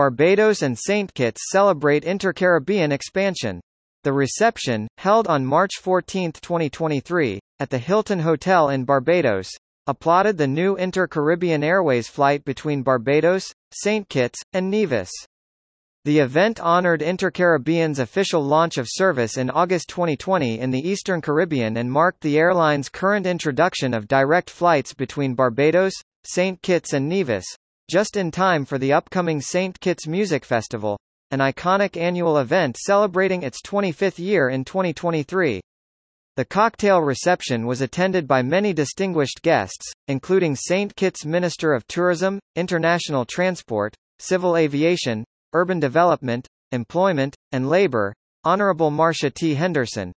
Barbados and St. Kitts celebrate inter-Caribbean expansion. The reception, held on March 14, 2023, at the Hilton Hotel in Barbados, applauded the new Inter-Caribbean Airways flight between Barbados, St. Kitts, and Nevis. The event honored Inter-Caribbean's official launch of service in August 2020 in the Eastern Caribbean and marked the airline's current introduction of direct flights between Barbados, St. Kitts and Nevis, just in time for the upcoming St. Kitts Music Festival, an iconic annual event celebrating its 25th year in 2023. The cocktail reception was attended by many distinguished guests, including St. Kitts Minister of Tourism, International Transport, Civil Aviation, Urban Development, Employment, and Labor, Honorable Marsha T. Henderson,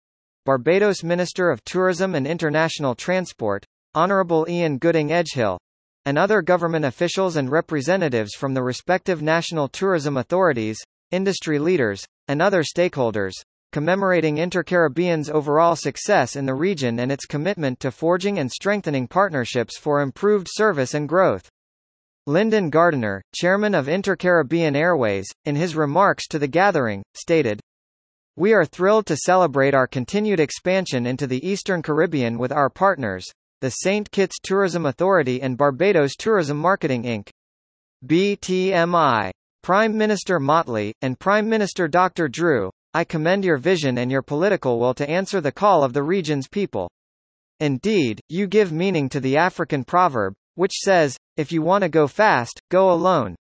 Barbados Minister of Tourism and International Transport, Honorable Ian Gooding Edghill, and other government officials and representatives from the respective national tourism authorities, industry leaders, and other stakeholders, commemorating Inter-Caribbean's overall success in the region and its commitment to forging and strengthening partnerships for improved service and growth. Lyndon Gardiner, chairman of Inter-Caribbean Airways, in his remarks to the gathering, stated, We are thrilled to celebrate our continued expansion into the Eastern Caribbean with our partners, the St. Kitts Tourism Authority and Barbados Tourism Marketing Inc. BTMI. Prime Minister Mottley, and Prime Minister Dr. Drew, I commend your vision and your political will to answer the call of the region's people. Indeed, you give meaning to the African proverb, which says, if you want to go fast, go alone.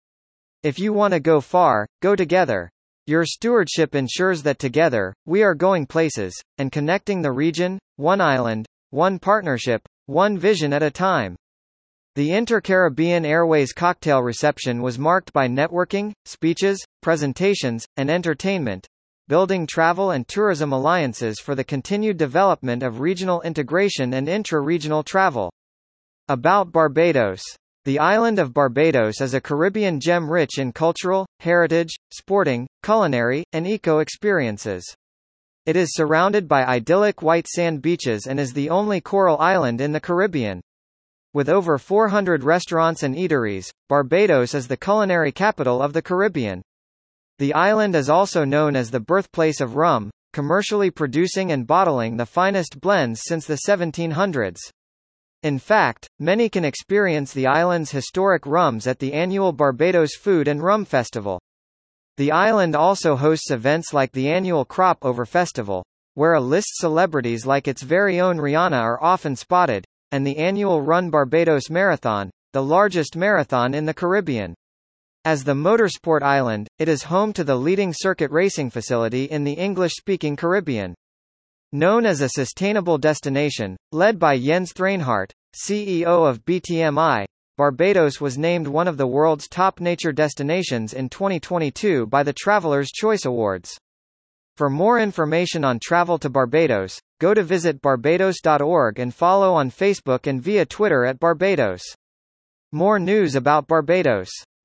If you want to go far, go together. Your stewardship ensures that together, we are going places, and connecting the region, one island, one partnership, one vision at a time. The Inter-Caribbean Airways cocktail reception was marked by networking, speeches, presentations, and entertainment, building travel and tourism alliances for the continued development of regional integration and intra-regional travel. About Barbados. The island of Barbados is a Caribbean gem rich in cultural, heritage, sporting, culinary, and eco-experiences. It is surrounded by idyllic white sand beaches and is the only coral island in the Caribbean. With over 400 restaurants and eateries, Barbados is the culinary capital of the Caribbean. The island is also known as the birthplace of rum, commercially producing and bottling the finest blends since the 1700s. In fact, many can experience the island's historic rums at the annual Barbados Food and Rum Festival. The island also hosts events like the annual Crop Over Festival, where a list celebrities like its very own Rihanna are often spotted, and the annual Run Barbados Marathon, the largest marathon in the Caribbean. As the motorsport island, it is home to the leading circuit racing facility in the English-speaking Caribbean. Known as a sustainable destination, led by Jens Thraenhart, CEO of BTMI, Barbados was named one of the world's top nature destinations in 2022 by the Traveler's Choice Awards. For more information on travel to Barbados, go to visit barbados.org and follow on Facebook and via Twitter at Barbados. More news about Barbados